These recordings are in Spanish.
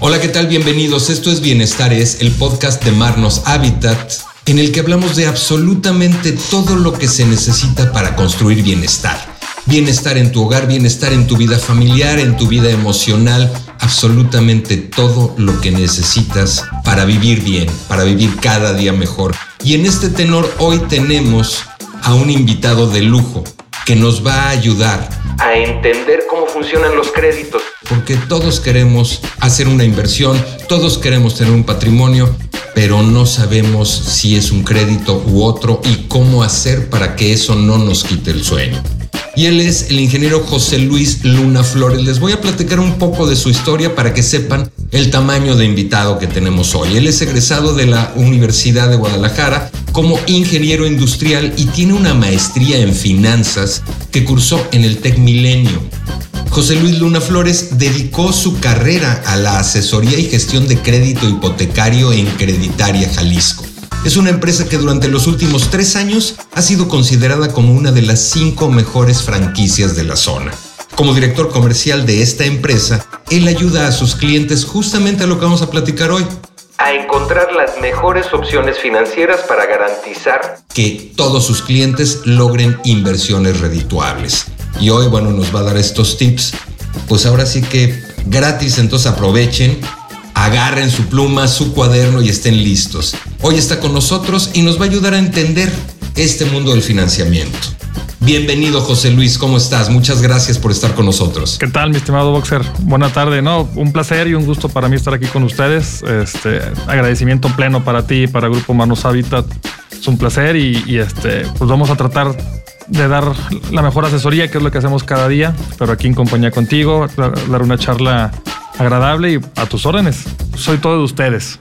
Hola, ¿qué tal? Bienvenidos. Esto es Bienestar, es el podcast de Marnos Habitat, en el que hablamos de absolutamente todo lo que se necesita para construir bienestar. Bienestar en tu hogar, bienestar en tu vida familiar, en tu vida emocional, absolutamente todo lo que necesitas para vivir bien, para vivir cada día mejor. Y en este tenor hoy tenemos a un invitado de lujo que nos va a ayudar a entender cómo funcionan los créditos. Porque todos queremos hacer una inversión, todos queremos tener un patrimonio, pero no sabemos si es un crédito u otro y cómo hacer para que eso no nos quite el sueño y él es el ingeniero José Luis Luna Flores. Les voy a platicar un poco de su historia para que sepan el tamaño de invitado que tenemos hoy. Él es egresado de la Universidad de Guadalajara como ingeniero industrial y tiene una maestría en finanzas que cursó en el Tec Milenio. José Luis Luna Flores dedicó su carrera a la asesoría y gestión de crédito hipotecario en Creditaria Jalisco. Es una empresa que durante los últimos tres años ha sido considerada como una de las cinco mejores franquicias de la zona. Como director comercial de esta empresa, él ayuda a sus clientes justamente a lo que vamos a platicar hoy. A encontrar las mejores opciones financieras para garantizar que todos sus clientes logren inversiones redituables. Y hoy, bueno, nos va a dar estos tips. Pues ahora sí que gratis, entonces aprovechen agarren su pluma, su cuaderno y estén listos. Hoy está con nosotros y nos va a ayudar a entender este mundo del financiamiento. Bienvenido José Luis, ¿cómo estás? Muchas gracias por estar con nosotros. ¿Qué tal, mi estimado Boxer? Buena tarde, ¿no? Un placer y un gusto para mí estar aquí con ustedes. Este, agradecimiento pleno para ti y para Grupo Manos Habitat. Es un placer y, este, pues vamos a tratar de dar la mejor asesoría, que es lo que hacemos cada día, pero aquí en compañía contigo, dar una charla agradable y a tus órdenes. Soy todo de ustedes.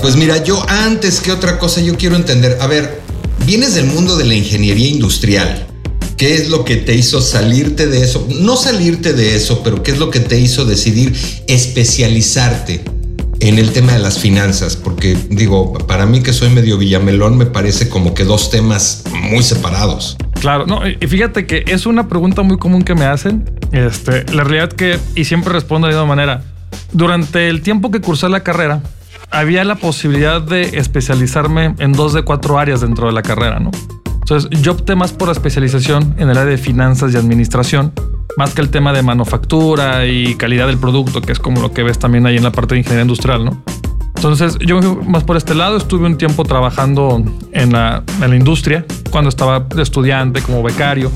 Pues mira, yo antes que otra cosa, yo quiero entender, a ver, vienes del mundo de la ingeniería industrial. ¿Qué es lo que te hizo salirte de eso? No salirte de eso, pero ¿qué es lo que te hizo decidir especializarte en el tema de las finanzas? Porque digo, para mí que soy medio villamelón, me parece como que dos temas muy separados. Claro, no, y fíjate que es una pregunta muy común que me hacen. Este, la realidad que, y siempre respondo de misma manera, durante el tiempo que cursé la carrera, había la posibilidad de especializarme en dos de cuatro áreas dentro de la carrera, ¿no? Entonces, yo opté más por la especialización en el área de finanzas y administración, más que el tema de manufactura y calidad del producto, que es como lo que ves también ahí en la parte de ingeniería industrial, ¿no? Entonces, yo más por este lado. Estuve un tiempo trabajando en la, en la industria, cuando estaba estudiante, como becario,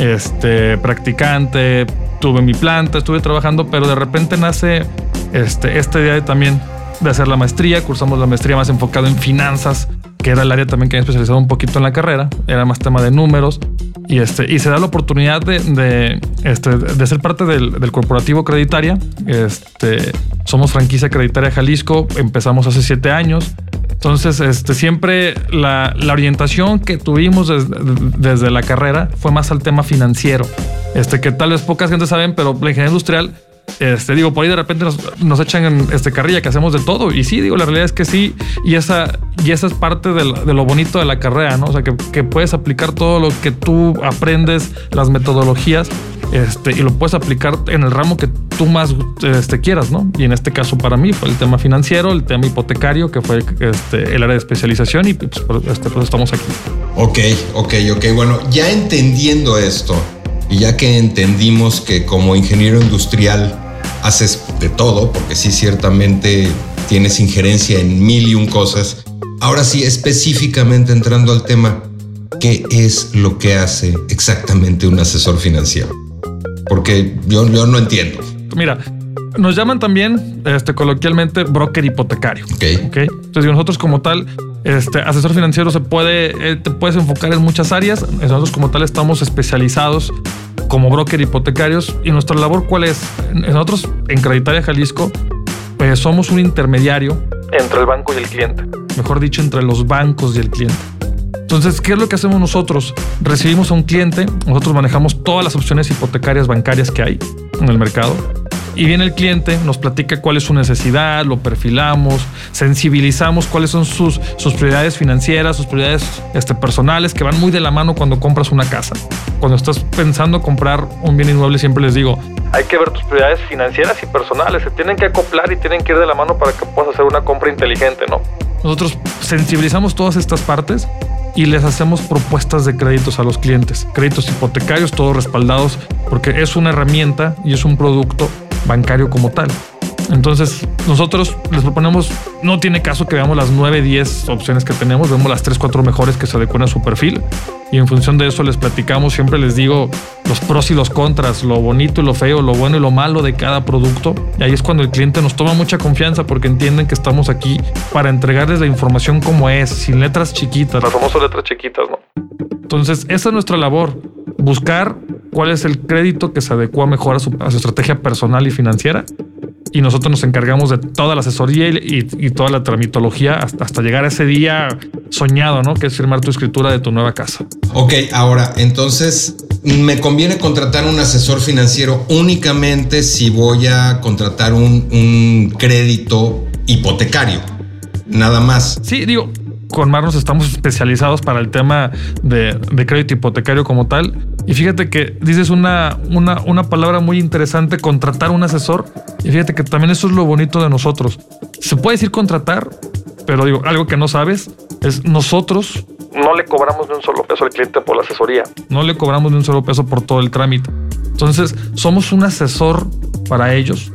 este, practicante, tuve mi planta, estuve trabajando, pero de repente nace este, esta idea de también de hacer la maestría. Cursamos la maestría más enfocado en finanzas, que era el área también que me especializado un poquito en la carrera. Era más tema de números. Y, este, y se da la oportunidad de, este, de ser parte del, corporativo Creditaria. Este, somos franquicia Creditaria Jalisco. Empezamos hace siete años. Entonces, este, siempre la, la orientación que tuvimos desde, desde, la carrera fue más al tema financiero. Este, que tal vez pocas gente saben, pero la ingeniería industrial este, digo, por ahí de repente nos, echan en este carrilla que hacemos de todo. Y sí, digo, la realidad es que sí. Y esa, y esa es parte de lo, bonito de la carrera, ¿no? O sea, que, puedes aplicar todo lo que tú aprendes, las metodologías, este, y lo puedes aplicar en el ramo que tú más este, quieras, ¿no? Y en este caso para mí fue el tema financiero, el tema hipotecario, que fue este, el área de especialización y pues, este, pues estamos aquí. Ok, ok, ok. Bueno, ya entendiendo esto, y ya que entendimos que como ingeniero industrial haces de todo, porque sí ciertamente tienes injerencia en mil y un cosas, ahora sí específicamente entrando al tema, ¿qué es lo que hace exactamente un asesor financiero? Porque yo, yo no entiendo. Mira, nos llaman también este, coloquialmente broker hipotecario. Ok. okay? Entonces nosotros como tal este asesor financiero se puede, eh, te puedes enfocar en muchas áreas. Nosotros como tal estamos especializados como broker hipotecarios y nuestra labor cuál es? Nosotros en Creditaria Jalisco pues somos un intermediario entre el banco y el cliente. Mejor dicho, entre los bancos y el cliente. Entonces, ¿qué es lo que hacemos nosotros? Recibimos a un cliente, nosotros manejamos todas las opciones hipotecarias bancarias que hay en el mercado y viene el cliente, nos platica cuál es su necesidad, lo perfilamos, sensibilizamos cuáles son sus, sus prioridades financieras, sus prioridades este, personales, que van muy de la mano cuando compras una casa. Cuando estás pensando comprar un bien inmueble, siempre les digo, hay que ver tus prioridades financieras y personales, se tienen que acoplar y tienen que ir de la mano para que puedas hacer una compra inteligente, ¿no? Nosotros sensibilizamos todas estas partes y les hacemos propuestas de créditos a los clientes, créditos hipotecarios, todos respaldados, porque es una herramienta y es un producto bancario como tal. Entonces, nosotros les proponemos, no tiene caso que veamos las 9, 10 opciones que tenemos, vemos las 3, 4 mejores que se adecuan a su perfil y en función de eso les platicamos, siempre les digo los pros y los contras, lo bonito y lo feo, lo bueno y lo malo de cada producto. Y ahí es cuando el cliente nos toma mucha confianza porque entienden que estamos aquí para entregarles la información como es, sin letras chiquitas, las famosas letras chiquitas, ¿no? Entonces, esa es nuestra labor, buscar cuál es el crédito que se adecua mejor a su, a su estrategia personal y financiera y nosotros nos encargamos de toda la asesoría y, toda la tramitología hasta, hasta, llegar a ese día soñado, ¿no? Que es firmar tu escritura de tu nueva casa. Ok, ahora, entonces, ¿me conviene contratar un asesor financiero únicamente si voy a contratar un, un crédito hipotecario? Nada más. Sí, digo, con Marnos estamos especializados para el tema de, crédito hipotecario como tal. Y fíjate que dices una, una, una palabra muy interesante, contratar un asesor. Y fíjate que también eso es lo bonito de nosotros. Se puede decir contratar, pero digo, algo que no sabes es nosotros no le cobramos ni un solo peso al cliente por la asesoría. No le cobramos ni un solo peso por todo el trámite. Entonces, somos un asesor para ellos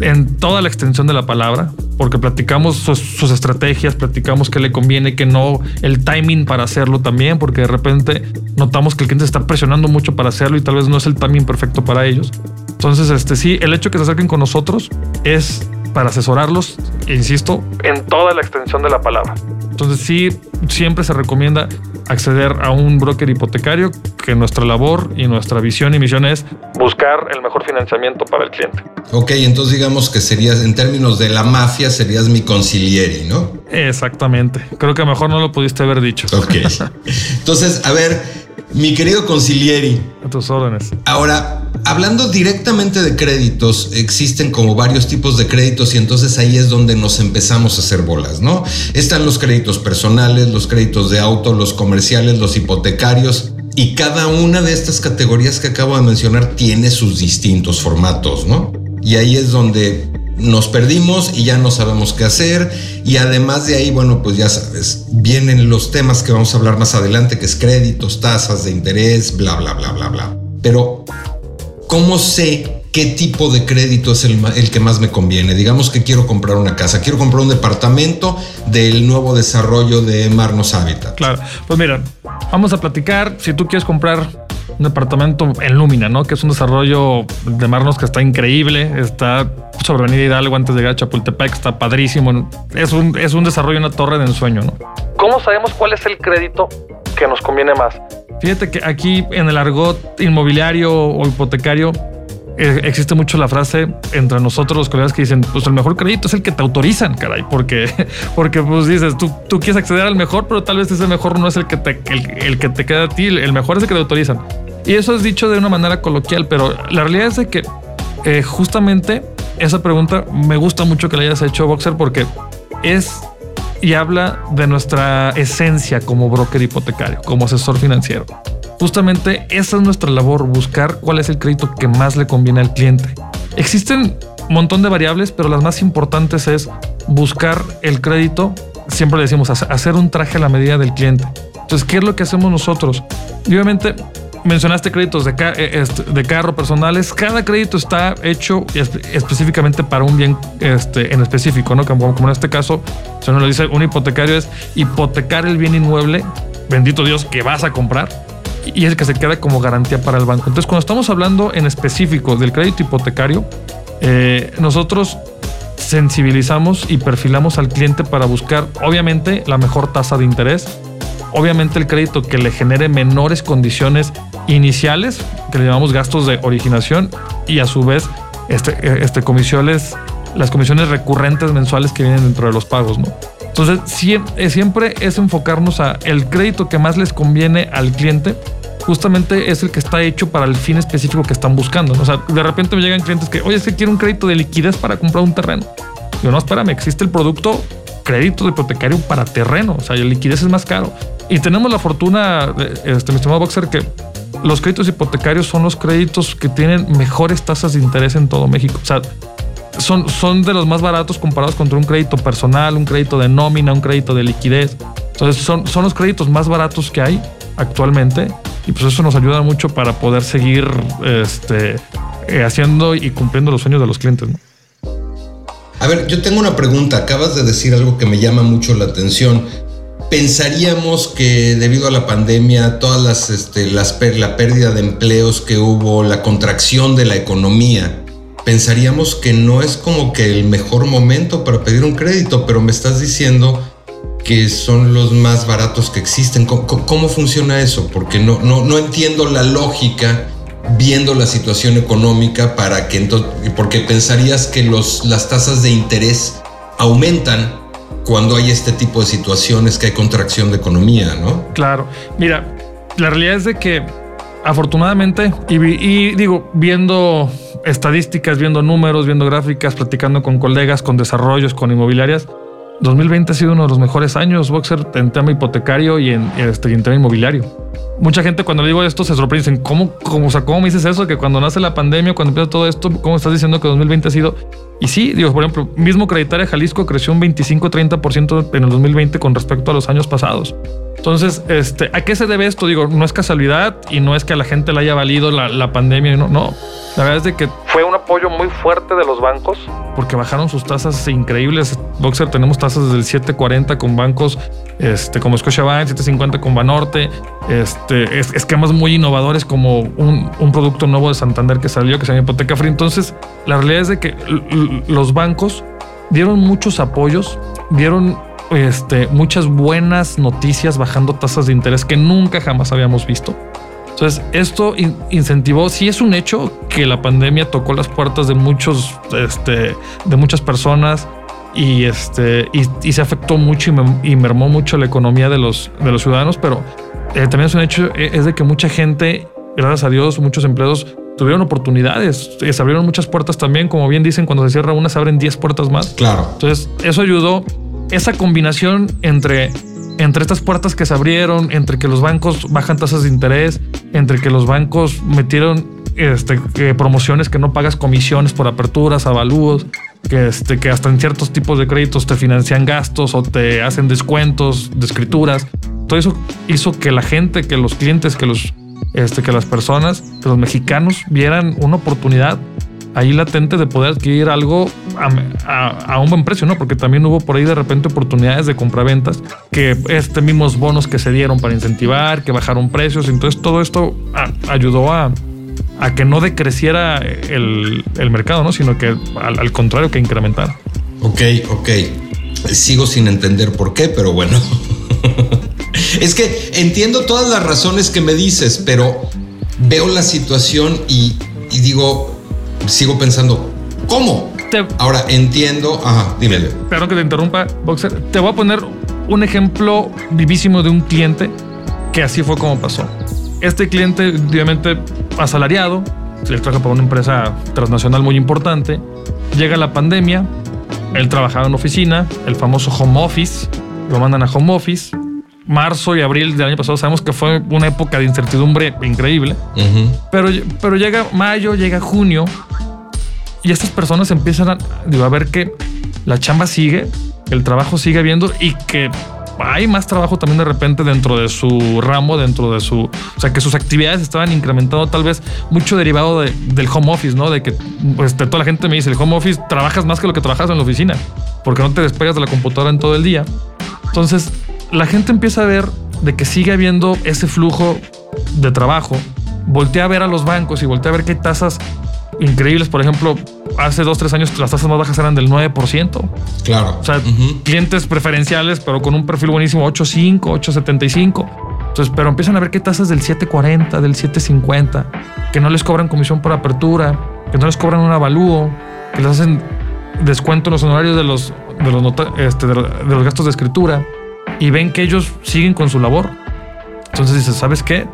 en toda la extensión de la palabra, porque platicamos sus, estrategias, platicamos qué le conviene, que no, el timing para hacerlo también, porque de repente notamos que el cliente está presionando mucho para hacerlo y tal vez no es el timing perfecto para ellos. Entonces, este sí, el hecho que se acerquen con nosotros es para asesorarlos, insisto, en toda la extensión de la palabra. Entonces sí, siempre se recomienda acceder a un broker hipotecario, que nuestra labor y nuestra visión y misión es buscar el mejor financiamiento para el cliente. Ok, entonces digamos que serías, en términos de la mafia, serías mi concilieri, ¿no? Exactamente. Creo que mejor no lo pudiste haber dicho. Ok. Entonces, a ver, mi querido concilieri. A tus órdenes. Ahora, hablando directamente de créditos, existen como varios tipos de créditos y entonces ahí es donde nos empezamos a hacer bolas, ¿no? Están los créditos personales, los créditos de auto, los comerciales, los hipotecarios. Y cada una de estas categorías que acabo de mencionar tiene sus distintos formatos, ¿no? Y ahí es donde nos perdimos y ya no sabemos qué hacer. Y además de ahí, bueno, pues ya sabes, vienen los temas que vamos a hablar más adelante, que es créditos, tasas de interés, bla, bla, bla, bla, bla. Pero, ¿cómo sé qué tipo de crédito es el, el, que más me conviene? Digamos que quiero comprar una casa, quiero comprar un departamento del nuevo desarrollo de Marnos Habitat. Claro, pues mira, vamos a platicar. Si tú quieres comprar un departamento en Lumina, ¿no? Que es un desarrollo de Marnos que está increíble, está sobre Avenida Hidalgo antes de llegar a Chapultepec, está padrísimo. Es un, es un desarrollo, una torre de ensueño, ¿no? ¿Cómo sabemos cuál es el crédito que nos conviene más? Fíjate que aquí en el argot inmobiliario o hipotecario eh, existe mucho la frase entre nosotros los colegas que dicen, pues el mejor crédito es el que te autorizan, caray, porque, porque pues dices, tú, tú quieres acceder al mejor, pero tal vez ese mejor no es el que te, el, que te queda a ti, el mejor es el que te autorizan. Y eso es dicho de una manera coloquial, pero la realidad es que eh, justamente esa pregunta me gusta mucho que la hayas hecho, Boxer, porque es y habla de nuestra esencia como broker hipotecario, como asesor financiero. Justamente esa es nuestra labor, buscar cuál es el crédito que más le conviene al cliente. Existen un montón de variables, pero las más importantes es buscar el crédito, siempre decimos, hacer un traje a la medida del cliente. Entonces, ¿qué es lo que hacemos nosotros? Y obviamente mencionaste créditos de, eh, de, carro personales. Cada crédito está hecho específicamente para un bien este, en específico, ¿no? Como, en este caso, se nos lo dice, un hipotecario es hipotecar el bien inmueble, bendito Dios, que vas a comprar y es el que se queda como garantía para el banco. Entonces, cuando estamos hablando en específico del crédito hipotecario, eh, nosotros sensibilizamos y perfilamos al cliente para buscar, obviamente, la mejor tasa de interés, obviamente el crédito que le genere menores condiciones iniciales, que le llamamos gastos de originación, y a su vez este, este, comisiones, las comisiones recurrentes mensuales que vienen dentro de los pagos, ¿no? Entonces, eh, siempre es enfocarnos a el crédito que más les conviene al cliente justamente es el que está hecho para el fin específico que están buscando. O sea, de repente me llegan clientes que, oye, es que quiero un crédito de liquidez para comprar un terreno. Yo no, espérame, existe el producto crédito de hipotecario para terreno. O sea, la liquidez es más caro. Y tenemos la fortuna, este, mi estimado Boxer, que los créditos hipotecarios son los créditos que tienen mejores tasas de interés en todo México. O sea, son, son de los más baratos comparados contra un crédito personal, un crédito de nómina, un crédito de liquidez. Entonces son, son los créditos más baratos que hay actualmente y pues eso nos ayuda mucho para poder seguir este, eh, haciendo y cumpliendo los sueños de los clientes. A ver, yo tengo una pregunta. Acabas de decir algo que me llama mucho la atención. Pensaríamos que debido a la pandemia, todas las, este, la pérdida de empleos que hubo, la contracción de la economía, pensaríamos que no es como que el mejor momento para pedir un crédito, pero me estás diciendo que son los más baratos que existen. ¿Cómo, funciona eso? Porque no, no, no entiendo la lógica viendo la situación económica para que porque pensarías que los, las tasas de interés aumentan cuando hay este tipo de situaciones que hay contracción de economía, ¿no? Claro. Mira, la realidad es de que afortunadamente, y, digo, viendo estadísticas, viendo números, viendo gráficas, platicando con colegas, con desarrollos, con inmobiliarias, 2020 ha sido uno de los mejores años, Boxer, en tema hipotecario y en, este, en tema inmobiliario. Mucha gente cuando le digo esto se sorprende, dicen, ¿cómo, cómo, ¿cómo me dices eso? Que cuando nace la pandemia, cuando empieza todo esto, ¿cómo estás diciendo que 2020 ha sido? Y sí, digo, por ejemplo, mismo Creditaria Jalisco creció un 25-30% en el 2020 con respecto a los años pasados. Entonces, este, ¿a qué se debe esto? Digo, no es casualidad y no es que a la gente le haya valido la, la pandemia, no, no. La verdad es de que fue un apoyo muy fuerte de los bancos porque bajaron sus tasas increíbles. Boxer tenemos tasas desde el 7.40 con bancos este, como Scotiabank, 7.50 con Banorte, este, esquemas muy innovadores como un, un, producto nuevo de Santander que salió que se llama Hipoteca Free. Entonces, la realidad es de que los bancos dieron muchos apoyos, dieron este, muchas buenas noticias bajando tasas de interés que nunca jamás habíamos visto. Entonces, esto incentivó, sí es un hecho que la pandemia tocó las puertas de muchos, este, de muchas personas y, este, y, se afectó mucho y, mermó mucho la economía de los, de los ciudadanos, pero eh, también es un hecho, eh, es de que mucha gente, gracias a Dios, muchos empleados tuvieron oportunidades, eh, se abrieron muchas puertas también, como bien dicen, cuando se cierra una se abren 10 puertas más. Claro. Entonces, eso ayudó, esa combinación entre entre estas puertas que se abrieron, entre que los bancos bajan tasas de interés, entre que los bancos metieron este, promociones que no pagas comisiones por aperturas, avalúos, que, este, que hasta en ciertos tipos de créditos te financian gastos o te hacen descuentos de escrituras. Todo eso hizo que la gente, que los clientes, que los, este, que las personas, que los mexicanos vieran una oportunidad ahí latente de poder adquirir algo a, un buen precio, ¿no? Porque también hubo por ahí de repente oportunidades de compraventas que este mismos bonos que se dieron para incentivar, que bajaron precios. Entonces todo esto ayudó a, a que no decreciera el, el mercado, ¿no? Sino que al, al, contrario, que incrementara. Ok, ok. Sigo sin entender por qué, pero bueno. es que entiendo todas las razones que me dices, pero veo la situación y, y digo, sigo pensando, ¿cómo? Ahora entiendo. Ajá, dímelo. Perdón que te interrumpa, Boxer. Te voy a poner un ejemplo vivísimo de un cliente que así fue como pasó. Este cliente, obviamente, asalariado, se trabaja para una empresa transnacional muy importante. Llega la pandemia, él trabajaba en oficina, el famoso home office, lo mandan a home office. Marzo y abril del año pasado sabemos que fue una época de incertidumbre increíble. pero, pero llega mayo, llega junio y estas personas empiezan a, a ver que la chamba sigue, el trabajo sigue habiendo y que hay más trabajo también de repente dentro de su ramo, dentro de su, o sea, que sus actividades estaban incrementando tal vez mucho derivado del home office, ¿no? De que pues, toda la gente me dice, el home office trabajas más que lo que trabajas en la oficina, porque no te despegas de la computadora en todo el día. Entonces, la gente empieza a ver de que sigue habiendo ese flujo de trabajo, voltea a ver a los bancos y voltea a ver qué tasas increíbles. Por ejemplo, hace dos, tres años las tasas más bajas eran del 9%. Claro. O sea, clientes preferenciales, pero con un perfil buenísimo, 8.5, 8.75. Entonces, pero empiezan a ver qué tasas del 7.40, del 7.50, que no les cobran comisión por apertura, que no les cobran un avalúo, que les hacen descuento en los honorarios de los, de los, este, de los gastos de escritura y ven que ellos siguen con su labor. Entonces dices, ¿sabes qué?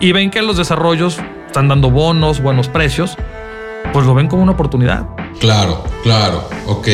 y ven que los desarrollos están dando bonos, buenos precios, pues lo ven como una oportunidad. Claro, claro, ok.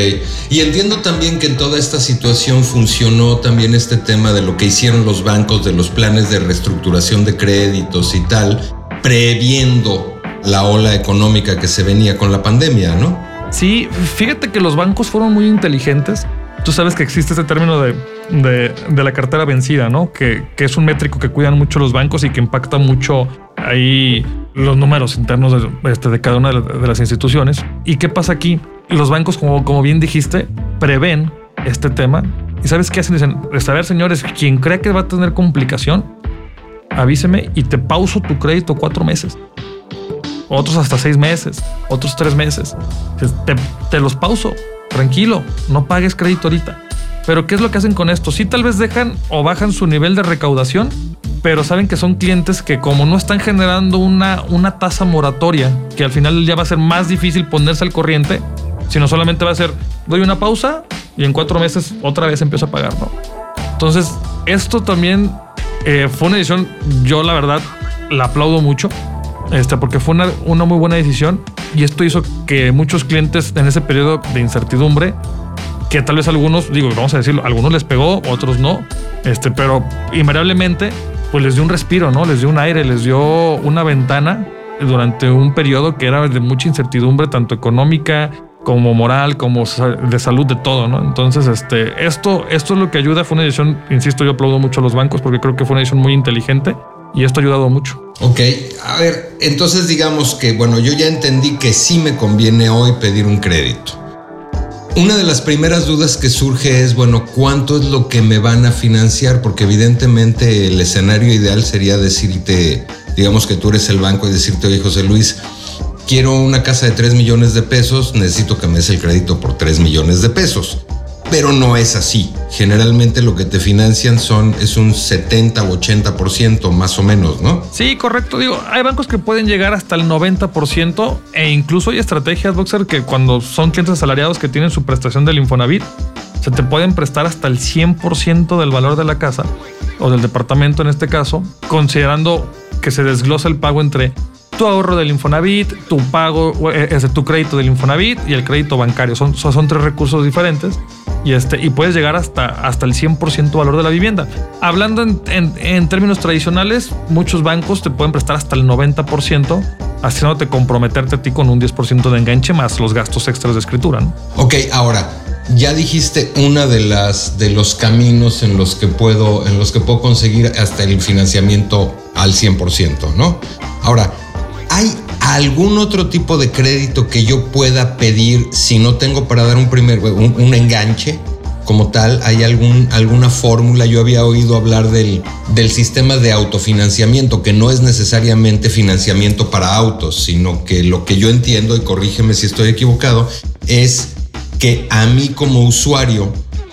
Y entiendo también que en toda esta situación funcionó también este tema de lo que hicieron los bancos, de los planes de reestructuración de créditos y tal, previendo la ola económica que se venía con la pandemia, ¿no? Sí, fíjate que los bancos fueron muy inteligentes. Tú sabes que existe ese término de, de, la cartera vencida, ¿no? Que, que, es un métrico que cuidan mucho los bancos y que impacta mucho ahí los números internos de, este, de cada una de las instituciones. ¿Y qué pasa aquí? Los bancos, como, como bien dijiste, prevén este tema. ¿Y sabes qué hacen? Dicen, a ver, señores, quien cree que va a tener complicación, avíseme y te pauso tu crédito cuatro meses. Otros hasta seis meses, otros tres meses. Te, te los pauso, tranquilo, no pagues crédito ahorita. Pero ¿qué es lo que hacen con esto? Sí, tal vez dejan o bajan su nivel de recaudación, pero saben que son clientes que como no están generando una, una tasa moratoria, que al final ya va a ser más difícil ponerse al corriente, sino solamente va a ser, doy una pausa y en cuatro meses otra vez empiezo a pagar, ¿no? Entonces, esto también eh, fue una decisión, yo la verdad la aplaudo mucho, este, porque fue una, una muy buena decisión y esto hizo que muchos clientes en ese periodo de incertidumbre que tal vez algunos, digo, vamos a decirlo, algunos les pegó, otros no, este, pero invariablemente pues les dio un respiro, ¿no? Les dio un aire, les dio una ventana durante un periodo que era de mucha incertidumbre, tanto económica como moral, como de salud, de todo, ¿no? Entonces, este, esto, esto es lo que ayuda. Fue una decisión, insisto, yo aplaudo mucho a los bancos porque creo que fue una decisión muy inteligente y esto ha ayudado mucho. Ok, a ver, entonces digamos que, bueno, yo ya entendí que sí me conviene hoy pedir un crédito. Una de las primeras dudas que surge es, bueno, ¿cuánto es lo que me van a financiar? Porque evidentemente el escenario ideal sería decirte, digamos que tú eres el banco y decirte, oye José Luis, quiero una casa de 3 millones de pesos, necesito que me des el crédito por 3 millones de pesos pero no es así. Generalmente lo que te financian son es un 70 o 80% más o menos, ¿no? Sí, correcto. Digo, hay bancos que pueden llegar hasta el 90% e incluso hay estrategias, Boxer, que cuando son clientes asalariados que tienen su prestación del Infonavit, se te pueden prestar hasta el 100% del valor de la casa o del departamento en este caso, considerando que se desglosa el pago entre tu ahorro del Infonavit, tu pago, eh, tu crédito del Infonavit y el crédito bancario. Son, son tres recursos diferentes y, este, y puedes llegar hasta, hasta el 100% valor de la vivienda. Hablando en, términos tradicionales, muchos bancos te pueden prestar hasta el 90%, haciéndote comprometerte a ti con un 10% de enganche más los gastos extras de escritura. ¿no? Ok, ahora, ya dijiste una de las de los caminos en los que puedo en los que puedo conseguir hasta el financiamiento al 100%, ¿no? Ahora, ¿hay algún otro tipo de crédito que yo pueda pedir si no tengo para dar un primer un, enganche como tal? ¿Hay algún, alguna fórmula? Yo había oído hablar del, del sistema de autofinanciamiento, que no es necesariamente financiamiento para autos, sino que lo que yo entiendo, y corrígeme si estoy equivocado, es que a mí como usuario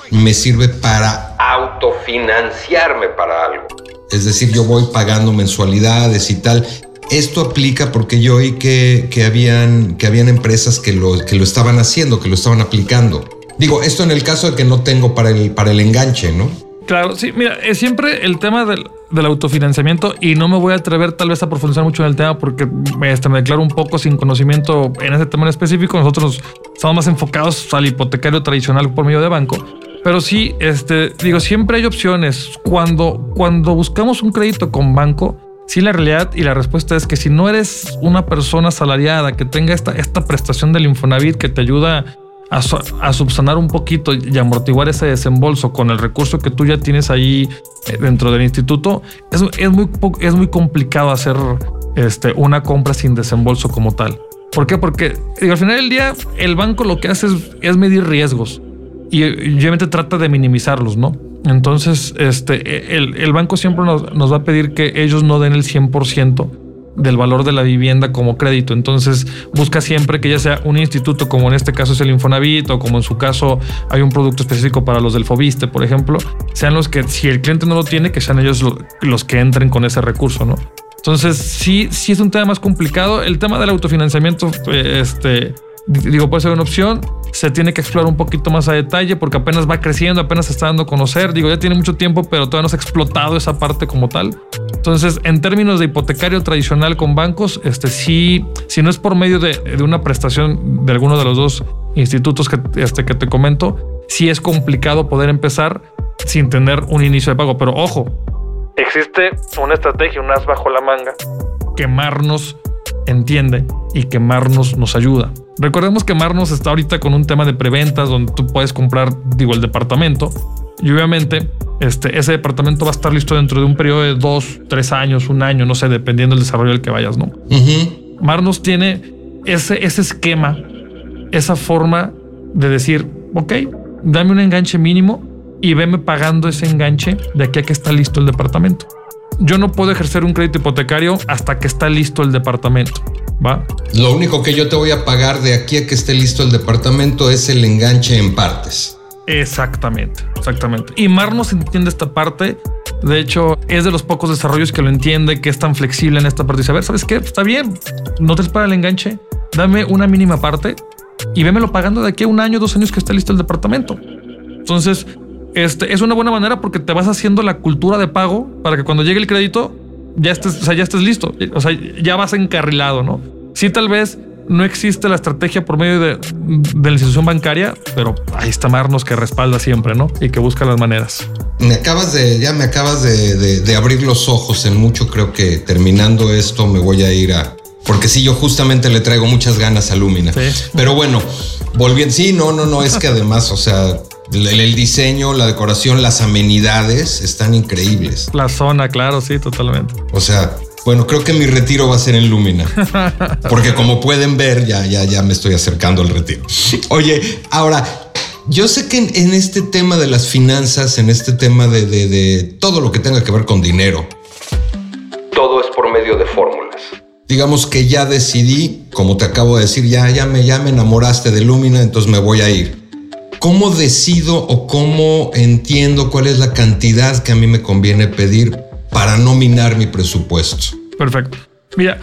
me sirve para autofinanciarme para algo. Es decir, yo voy pagando mensualidades y tal. Esto aplica porque yo oí que, que, habían, que habían empresas que lo, que lo estaban haciendo, que lo estaban aplicando. Digo, esto en el caso de que no tengo para el, para el enganche, ¿no? Claro, sí, mira, es siempre el tema del, del, autofinanciamiento y no me voy a atrever tal vez a profundizar mucho en el tema porque este, me declaro un poco sin conocimiento en ese tema en específico. Nosotros estamos más enfocados al hipotecario tradicional por medio de banco. Pero sí, este, digo, siempre hay opciones. Cuando, cuando buscamos un crédito con banco, Sí, la realidad y la respuesta es que si no eres una persona asalariada que tenga esta, esta prestación del Infonavit que te ayuda a, subsanar un poquito y amortiguar ese desembolso con el recurso que tú ya tienes ahí eh, dentro del instituto, es, es, muy, es muy complicado hacer este, una compra sin desembolso como tal. ¿Por qué? Porque al final del día el banco lo que hace es, es medir riesgos y obviamente trata de minimizarlos, ¿no? Entonces, este, el, banco siempre nos, va a pedir que ellos no den el 100% del valor de la vivienda como crédito. Entonces, busca siempre que ya sea un instituto, como en este caso es el Infonavit, o como en su caso hay un producto específico para los del Fobiste, por ejemplo, sean los que, si el cliente no lo tiene, que sean ellos los que entren con ese recurso, ¿no? Entonces, sí, sí es un tema más complicado. El tema del autofinanciamiento, este Digo, puede ser una opción. Se tiene que explorar un poquito más a detalle porque apenas va creciendo, apenas se está dando a conocer. Digo, ya tiene mucho tiempo, pero todavía no se ha explotado esa parte como tal. Entonces, en términos de hipotecario tradicional con bancos, este sí, si no es por medio de, de una prestación de alguno de los dos institutos que, este, que te comento, sí es complicado poder empezar sin tener un inicio de pago. Pero ojo, existe una estrategia, un as bajo la manga. Quemarnos entiende y quemarnos nos ayuda. Recordemos que Marnos está ahorita con un tema de preventas donde tú puedes comprar, digo, el departamento y obviamente este, ese departamento va a estar listo dentro de un periodo de dos, tres años, un año, no sé, dependiendo del desarrollo al que vayas, ¿no? Marnos tiene ese, ese esquema, esa forma de decir, ok, dame un enganche mínimo y veme pagando ese enganche de aquí a que está listo el departamento. Yo no puedo ejercer un crédito hipotecario hasta que está listo el departamento. ¿Va? Lo único que yo te voy a pagar de aquí a que esté listo el departamento es el enganche en partes. Exactamente, exactamente. Y Marnos entiende esta parte. De hecho, es de los pocos desarrollos que lo entiende, que es tan flexible en esta parte. Dice, a ver, ¿sabes qué? Está bien, no te para el enganche, dame una mínima parte y vémelo pagando de aquí a un año, dos años que esté listo el departamento. Entonces, este es una buena manera porque te vas haciendo la cultura de pago para que cuando llegue el crédito ya estés, o sea, ya estés listo, o sea, ya vas encarrilado, ¿no? Sí, tal vez no existe la estrategia por medio de, la institución bancaria, pero ahí está Marnos que respalda siempre, ¿no? Y que busca las maneras. Me acabas de, ya me acabas de, abrir los ojos en mucho. Creo que terminando esto me voy a ir a, porque sí, yo justamente le traigo muchas ganas a Lumina. Pero bueno, volviendo, sí, no, no, no, es que además, o sea, el, diseño, la decoración, las amenidades están increíbles. La zona, claro, sí, totalmente. O sea, bueno, creo que mi retiro va a ser en Lumina. Porque como pueden ver, ya, ya, ya me estoy acercando al retiro. Oye, ahora, yo sé que en, este tema de las finanzas, en este tema de, de, todo lo que tenga que ver con dinero, todo es por medio de fórmulas. Digamos que ya decidí, como te acabo de decir, ya, ya, me, ya me enamoraste de Lumina, entonces me voy a ir. ¿Cómo decido o cómo entiendo cuál es la cantidad que a mí me conviene pedir para no minar mi presupuesto? Perfecto. Mira,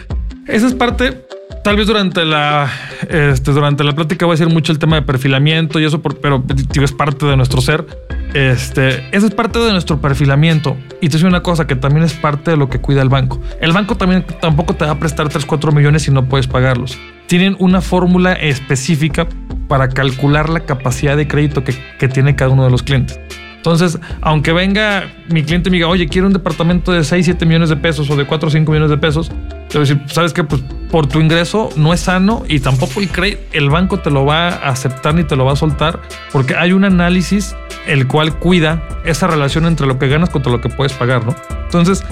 esa es parte, tal vez durante la, este, durante la plática voy a decir mucho el tema de perfilamiento y eso, pero es parte de nuestro ser. Este, esa es parte de nuestro perfilamiento. Y te digo una cosa que también es parte de lo que cuida el banco. El banco también tampoco te va a prestar 3, 4 millones si no puedes pagarlos. Tienen una fórmula específica para calcular la capacidad de crédito que, que tiene cada uno de los clientes. Entonces, aunque venga mi cliente y me diga, oye, quiero un departamento de 6, 7 millones de pesos o de 4 o 5 millones de pesos, te voy a decir, ¿sabes qué? Pues por tu ingreso no es sano y tampoco el, el banco te lo va a aceptar ni te lo va a soltar porque hay un análisis el cual cuida esa relación entre lo que ganas contra lo que puedes pagar, ¿no? Entonces,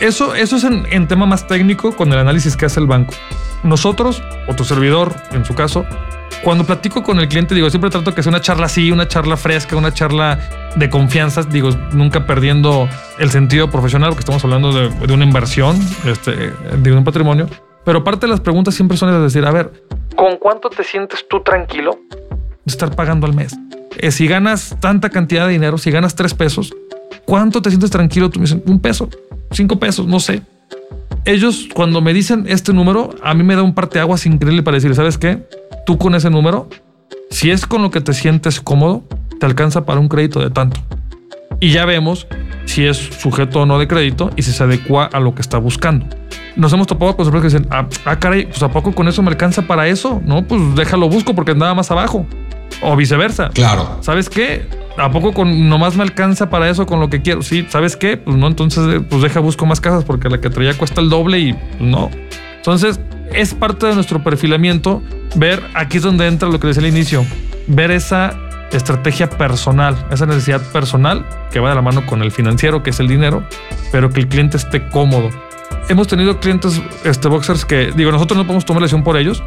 eso, eso es en, en tema más técnico con el análisis que hace el banco. Nosotros, o tu servidor, en su caso, cuando platico con el cliente, digo, siempre trato que sea una charla así, una charla fresca, una charla de confianza, digo, nunca perdiendo el sentido profesional, porque estamos hablando de, una inversión, este, de un patrimonio. Pero parte de las preguntas siempre son es decir, a ver, ¿con cuánto te sientes tú tranquilo de estar pagando al mes? Eh, si ganas tanta cantidad de dinero, si ganas tres pesos, ¿cuánto te sientes tranquilo? Tú me dices, un peso, cinco pesos, no sé. Ellos, cuando me dicen este número, a mí me da un parteaguas increíble para decir, ¿sabes qué? Tú con ese número, si es con lo que te sientes cómodo, te alcanza para un crédito de tanto. Y ya vemos si es sujeto o no de crédito y si se adecua a lo que está buscando. Nos hemos topado con personas que dicen, ah, ah, caray, pues a poco con eso me alcanza para eso. No, pues déjalo busco porque andaba más abajo. O viceversa. Claro. ¿Sabes qué? ¿A poco con nomás me alcanza para eso con lo que quiero? Sí, ¿sabes qué? Pues no, entonces pues deja busco más casas porque la que traía cuesta el doble y pues, no. Entonces, es parte de nuestro perfilamiento ver, aquí es donde entra lo que decía al inicio, ver esa estrategia personal, esa necesidad personal que va de la mano con el financiero, que es el dinero, pero que el cliente esté cómodo. Hemos tenido clientes este, boxers que, digo, nosotros no podemos tomar lesión por ellos,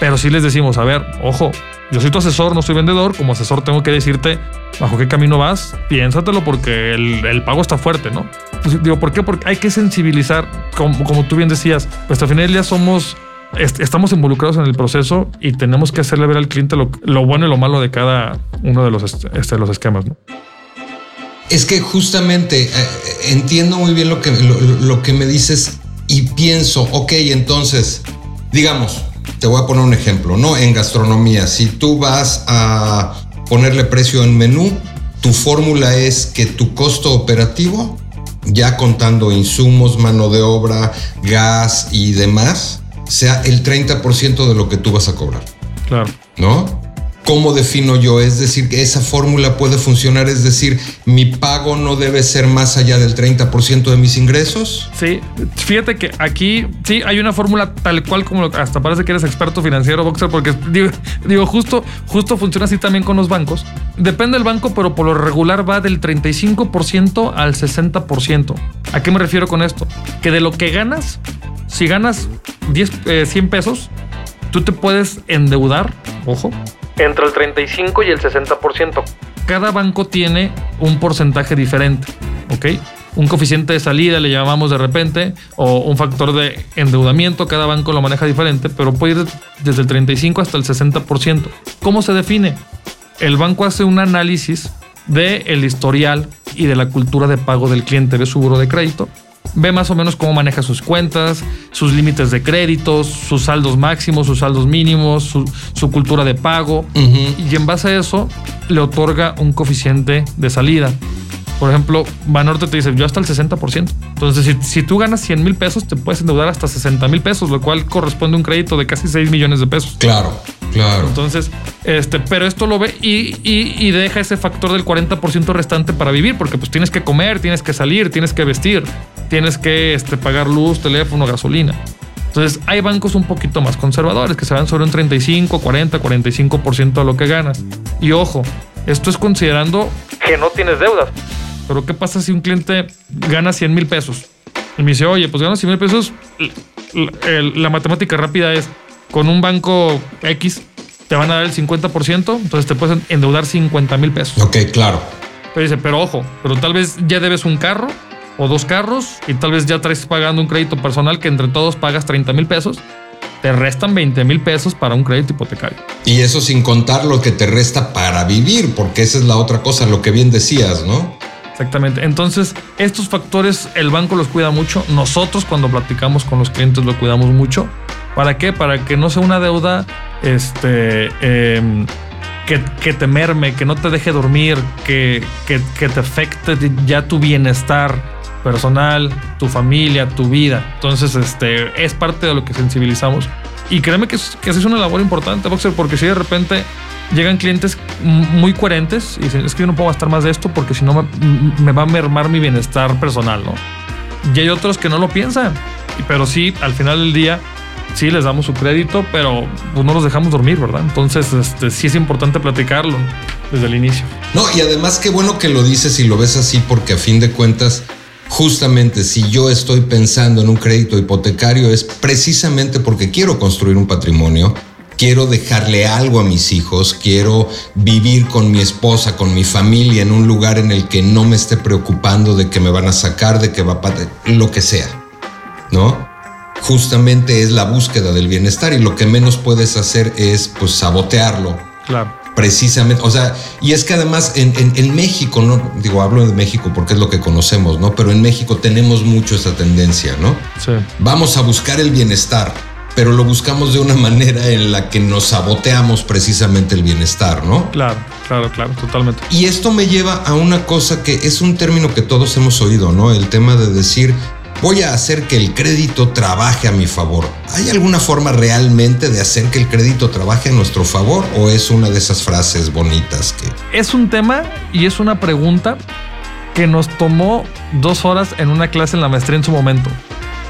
pero sí les decimos, a ver, ojo, yo soy tu asesor, no soy vendedor, como asesor tengo que decirte bajo qué camino vas, piénsatelo porque el, pago está fuerte, ¿no? Pues, digo, ¿por qué? Porque hay que sensibilizar, como, tú bien decías, pues al final ya somos estamos involucrados en el proceso y tenemos que hacerle ver al cliente lo, bueno y lo malo de cada uno de los, este, los esquemas. Es que justamente eh, entiendo muy bien lo que, lo, que me dices y pienso, ok, entonces, digamos, te voy a poner un ejemplo, ¿no? En gastronomía, si tú vas a ponerle precio en menú, tu fórmula es que tu costo operativo, ya contando insumos, mano de obra, gas y demás, sea el 30% de lo que tú vas a cobrar. Claro. ¿No? ¿Cómo defino yo? Es decir, que esa fórmula puede funcionar, es decir, mi pago no debe ser más allá del 30% de mis ingresos. Sí, fíjate que aquí sí hay una fórmula tal cual como hasta parece que eres experto financiero, Boxer, porque digo, justo, justo funciona así también con los bancos. Depende del banco, pero por lo regular va del 35% al 60%. ¿A qué me refiero con esto? Que de lo que ganas, si ganas 10, 100 eh, pesos, tú te puedes endeudar, ojo, entre el 35 y el 60%. Cada banco tiene un porcentaje diferente, ¿ok? Un coeficiente de salida le llamamos de repente, o un factor de endeudamiento, cada banco lo maneja diferente, pero puede ir desde el 35 hasta el 60%. ¿Cómo se define? El banco hace un análisis del el historial y de la cultura de pago del cliente de su buro de crédito ve más o menos cómo maneja sus cuentas, sus límites de créditos, sus saldos máximos, sus saldos mínimos, su, cultura de pago. Y en base a eso le otorga un coeficiente de salida. Por ejemplo, Banorte te dice, yo hasta el 60%. Entonces, si, si tú ganas 100 mil pesos, te puedes endeudar hasta 60 mil pesos, lo cual corresponde a un crédito de casi 6 millones de pesos. Claro, claro. Entonces, este, pero esto lo ve y, y deja ese factor del 40% restante para vivir, porque pues tienes que comer, tienes que salir, tienes que vestir tienes que este, pagar luz, teléfono, gasolina. Entonces hay bancos un poquito más conservadores que se van sobre un 35, 40, 45% de lo que ganas. Y ojo, esto es considerando que no tienes deudas. Pero ¿qué pasa si un cliente gana 100 mil pesos? Y me dice, oye, pues gana 100 mil pesos. La, matemática rápida es, con un banco X te van a dar el 50%, entonces te puedes endeudar 50 mil pesos. Ok, claro. Pero dice, pero ojo, pero tal vez ya debes un carro o dos carros y tal vez ya traes pagando un crédito personal que entre todos pagas 30 mil pesos, te restan 20 mil pesos para un crédito hipotecario. Y eso sin contar lo que te resta para vivir, porque esa es la otra cosa, lo que bien decías, ¿no? Exactamente. Entonces, estos factores el banco los cuida mucho. Nosotros cuando platicamos con los clientes lo cuidamos mucho. ¿Para qué? Para que no sea una deuda este, em, que, que, te merme, que no te deje dormir, que, que, que te afecte ya tu bienestar personal, tu familia, tu vida. Entonces, este es parte de lo que sensibilizamos. Y créeme que, que es una labor importante, Boxer, porque si de repente llegan clientes muy coherentes y dicen, es que yo no puedo gastar más de esto porque si no me, va a mermar mi bienestar personal, ¿no? Y hay otros que no lo piensan, pero sí, al final del día, sí les damos su crédito, pero pues, no los dejamos dormir, ¿verdad? Entonces, este, sí es importante platicarlo desde el inicio. No, y además qué bueno que lo dices y lo ves así porque a fin de cuentas justamente si yo estoy pensando en un crédito hipotecario es precisamente porque quiero construir un patrimonio, quiero dejarle algo a mis hijos, quiero vivir con mi esposa, con mi familia en un lugar en el que no me esté preocupando de que me van a sacar, de que va a lo que sea, ¿no? Justamente es la búsqueda del bienestar y lo que menos puedes hacer es pues sabotearlo. Claro precisamente, o sea, y es que además en, en, México, no digo, hablo de México porque es lo que conocemos, ¿no? Pero en México tenemos mucho esa tendencia, ¿no? Sí. Vamos a buscar el bienestar, pero lo buscamos de una manera en la que nos saboteamos precisamente el bienestar, ¿no? Claro, claro, claro, totalmente. Y esto me lleva a una cosa que es un término que todos hemos oído, ¿no? El tema de decir, voy a hacer que el crédito trabaje a mi favor. ¿Hay alguna forma realmente de hacer que el crédito trabaje a nuestro favor o es una de esas frases bonitas que... Es un tema y es una pregunta que nos tomó dos horas en una clase en la maestría en su momento.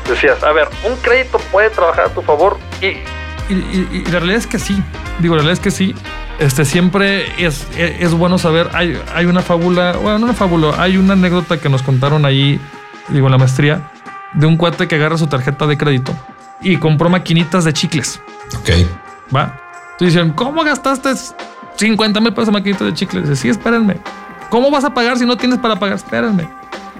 Decías, a ver, un crédito puede trabajar a tu favor y, la realidad es que sí. Digo, la realidad es que sí. Este, siempre es, es, bueno saber, hay, hay una fábula, bueno, no una fábula, hay una anécdota que nos contaron ahí, digo, en la maestría, de un cuate que agarra su tarjeta de crédito y compró maquinitas de chicles. Ok. Va. Entonces dicen, ¿cómo gastaste 50 mil pesos en maquinitas de chicles? Dice, sí, espérenme. ¿Cómo vas a pagar si no tienes para pagar? Espérenme.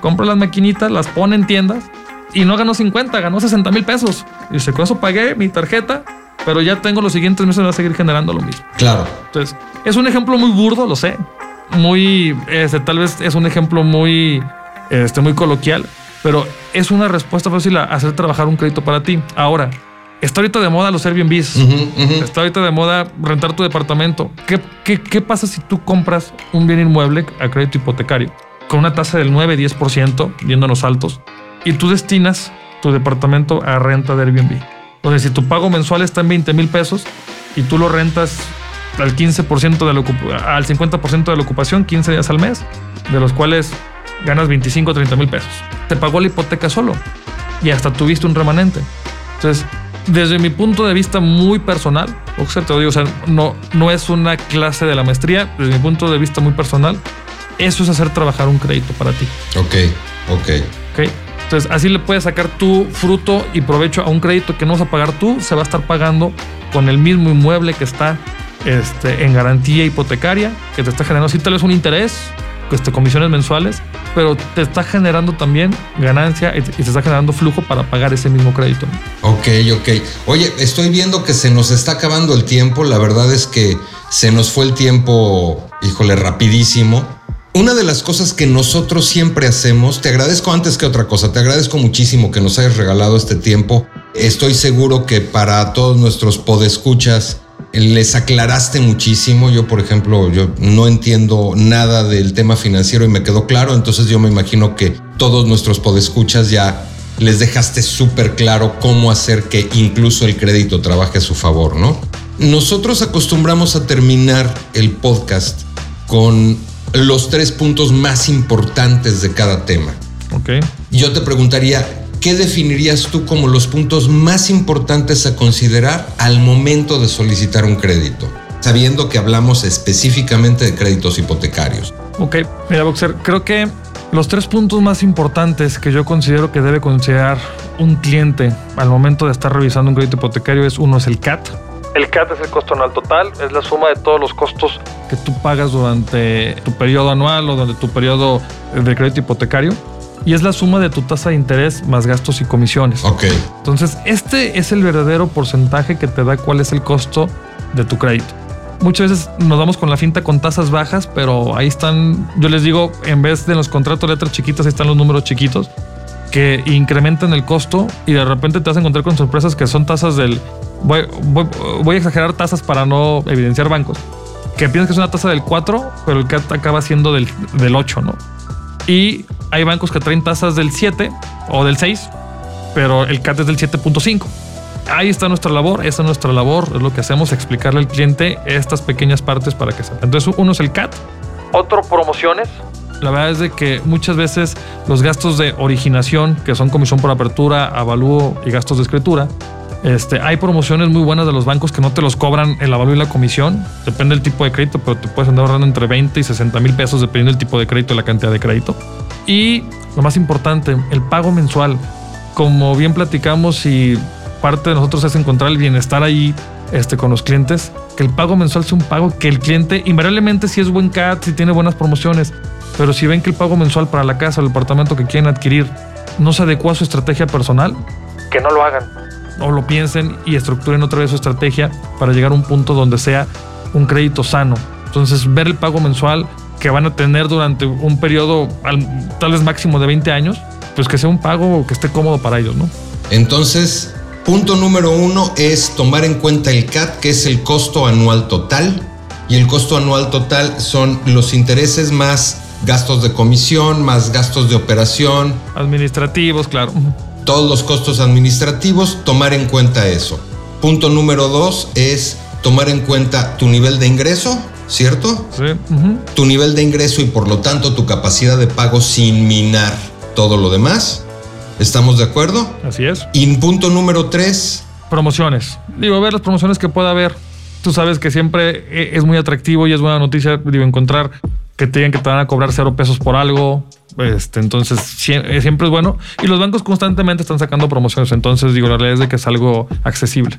Compro las maquinitas, las pone en tiendas y no ganó 50, ganó 60 mil pesos. Y dice, con eso pagué mi tarjeta, pero ya tengo los siguientes meses, va a seguir generando lo mismo. Claro. Entonces, es un ejemplo muy burdo, lo sé. Muy, este, tal vez es un ejemplo muy, este, muy coloquial, pero es una respuesta fácil a hacer trabajar un crédito para ti. Ahora, Está ahorita de moda los Airbnbs. Ujú, ujú. Está ahorita de moda rentar tu departamento. ¿Qué, qué, qué pasa si tú compras un bien inmueble a crédito hipotecario con una tasa del 9-10%, yéndonos altos, y tú destinas tu departamento a renta de Airbnb? Entonces, si tu pago mensual está en 20 mil pesos y tú lo rentas al 15% de la al 50% de la ocupación, 15 días al mes, de los cuales ganas 25 o 30 mil pesos. Te pagó la hipoteca solo y hasta tuviste un remanente. Entonces, desde mi punto de vista muy personal, o sea, te lo digo, o sea, no, no es una clase de la maestría, desde mi punto de vista muy personal, eso es hacer trabajar un crédito para ti. Ok, ok. ¿ok? Entonces, así le puedes sacar tu fruto y provecho a un crédito que no vas a pagar tú, se va a estar pagando con el mismo inmueble que está este, en garantía hipotecaria, que te está generando, sí, tal vez un interés, este, comisiones mensuales, pero te está generando también ganancia y te está generando flujo para pagar ese mismo crédito. Ok, ok. Oye, estoy viendo que se nos está acabando el tiempo. La verdad es que se nos fue el tiempo, híjole, rapidísimo. Una de las cosas que nosotros siempre hacemos, te agradezco antes que otra cosa, te agradezco muchísimo que nos hayas regalado este tiempo. Estoy seguro que para todos nuestros podescuchas les aclaraste muchísimo. Yo, por ejemplo, yo no entiendo nada del tema financiero y me quedó claro, entonces yo me imagino que todos nuestros podescuchas ya les dejaste súper claro cómo hacer que incluso el crédito trabaje a su favor, ¿no? Nosotros acostumbramos a terminar el podcast con los tres puntos más importantes de cada tema. ¿Ok? Yo te preguntaría, ¿qué definirías tú como los puntos más importantes a considerar al momento de solicitar un crédito? Sabiendo que hablamos específicamente de créditos hipotecarios. Ok, mira, Boxer, creo que los tres puntos más importantes que yo considero que debe considerar un cliente al momento de estar revisando un crédito hipotecario es uno es el CAT. El CAT es el costo anual total, es la suma de todos los costos que tú pagas durante tu periodo anual o durante tu periodo de crédito hipotecario. Y es la suma de tu tasa de interés más gastos y comisiones. Ok, Entonces, este es el verdadero porcentaje que te da cuál es el costo de tu crédito. Muchas veces nos damos con la finta con tasas bajas, pero ahí están, yo les digo, en vez de los contratos de letras chiquitas, ahí están los números chiquitos que incrementan el costo y de repente te vas a encontrar con sorpresas que son tasas del... Voy, voy- voy a exagerar tasas para no evidenciar bancos. Que piensas que es una tasa del 4, pero el CAT acaba siendo del, del 8, ¿no? Y hay bancos que traen tasas del 7 o del 6, pero el CAT es del 7.5. Ahí está nuestra labor, esa es nuestra labor, es lo que hacemos, explicarle al cliente estas pequeñas partes para que sepa. Entonces, uno es el CAT, otro promociones. La verdad es de que muchas veces los gastos de originación, que son comisión por apertura, avalúo y gastos de escritura, este, hay promociones muy buenas de los bancos que no te los cobran el avalúo y la comisión. Depende del tipo de crédito, pero te puedes andar ahorrando entre 20 y 60 mil pesos dependiendo del tipo de crédito y la cantidad de crédito. Y lo más importante, el pago mensual. Como bien platicamos y parte de nosotros es encontrar el bienestar ahí este, con los clientes, que el pago mensual sea un pago que el cliente, invariablemente si es buen CAT, si tiene buenas promociones, pero si ven que el pago mensual para la casa o el apartamento que quieren adquirir no se adecua a su estrategia personal, que no lo hagan o lo piensen y estructuren otra vez su estrategia para llegar a un punto donde sea un crédito sano. Entonces, ver el pago mensual que van a tener durante un periodo al- tal vez máximo de 20 años, pues que sea un pago que esté cómodo para ellos, ¿no? entonces, punto número uno es tomar en cuenta el CAT, que es el costo anual total. Y el costo anual total son los intereses más gastos de comisión, más gastos de operación, Administrativos, claro. todos los costos administrativos, tomar en cuenta eso. Punto número dos es tomar en cuenta tu nivel de ingreso, ¿cierto? Sí. Tu nivel de ingreso y por lo tanto tu capacidad de pago sin minar todo lo demás. ¿Estamos de acuerdo? Así es. Y punto número tres, Promociones. Digo, ver las promociones que pueda haber. Tú sabes que siempre e- es muy atractivo y es buena noticia, digo, encontrar que te digan que te van a cobrar cero pesos por algo. Este, entonces, eh, siempre es bueno. Y los bancos constantemente están sacando promociones. Entonces, digo, la realidad es de que es algo accesible.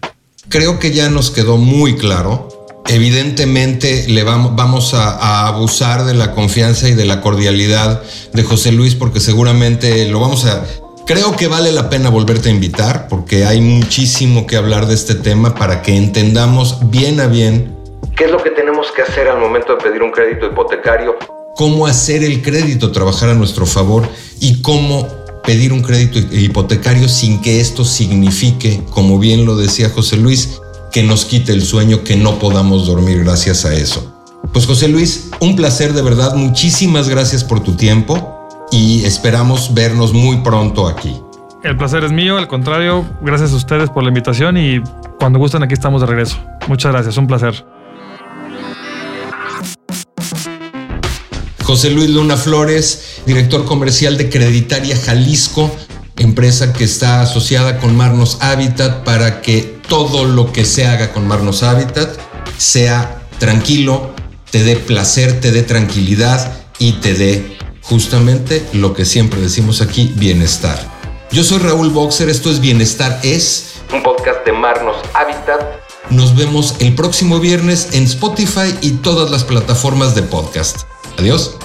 creo que ya nos quedó muy claro. Evidentemente le vamos, vamos a, a abusar de la confianza y de la cordialidad de José Luis porque seguramente lo vamos a... Creo que vale la pena volverte a invitar porque hay muchísimo que hablar de este tema para que entendamos bien a bien qué es lo que tenemos que hacer al momento de pedir un crédito hipotecario, cómo hacer el crédito trabajar a nuestro favor y cómo pedir un crédito hipotecario sin que esto signifique, como bien lo decía José Luis, que nos quite el sueño, que no podamos dormir gracias a eso. Pues José Luis, un placer de verdad, muchísimas gracias por tu tiempo y esperamos vernos muy pronto aquí. El placer es mío, al contrario, gracias a ustedes por la invitación y cuando gusten aquí estamos de regreso. Muchas gracias, un placer. José Luis Luna Flores, director comercial de Creditaria Jalisco, empresa que está asociada con Marnos Habitat para que todo lo que se haga con Marnos Habitat sea tranquilo, te dé placer, te dé tranquilidad y te dé justamente lo que siempre decimos aquí, bienestar. Yo soy Raúl Boxer, esto es Bienestar es, un podcast de Marnos Habitat. Nos vemos el próximo viernes en Spotify y todas las plataformas de podcast. Adiós.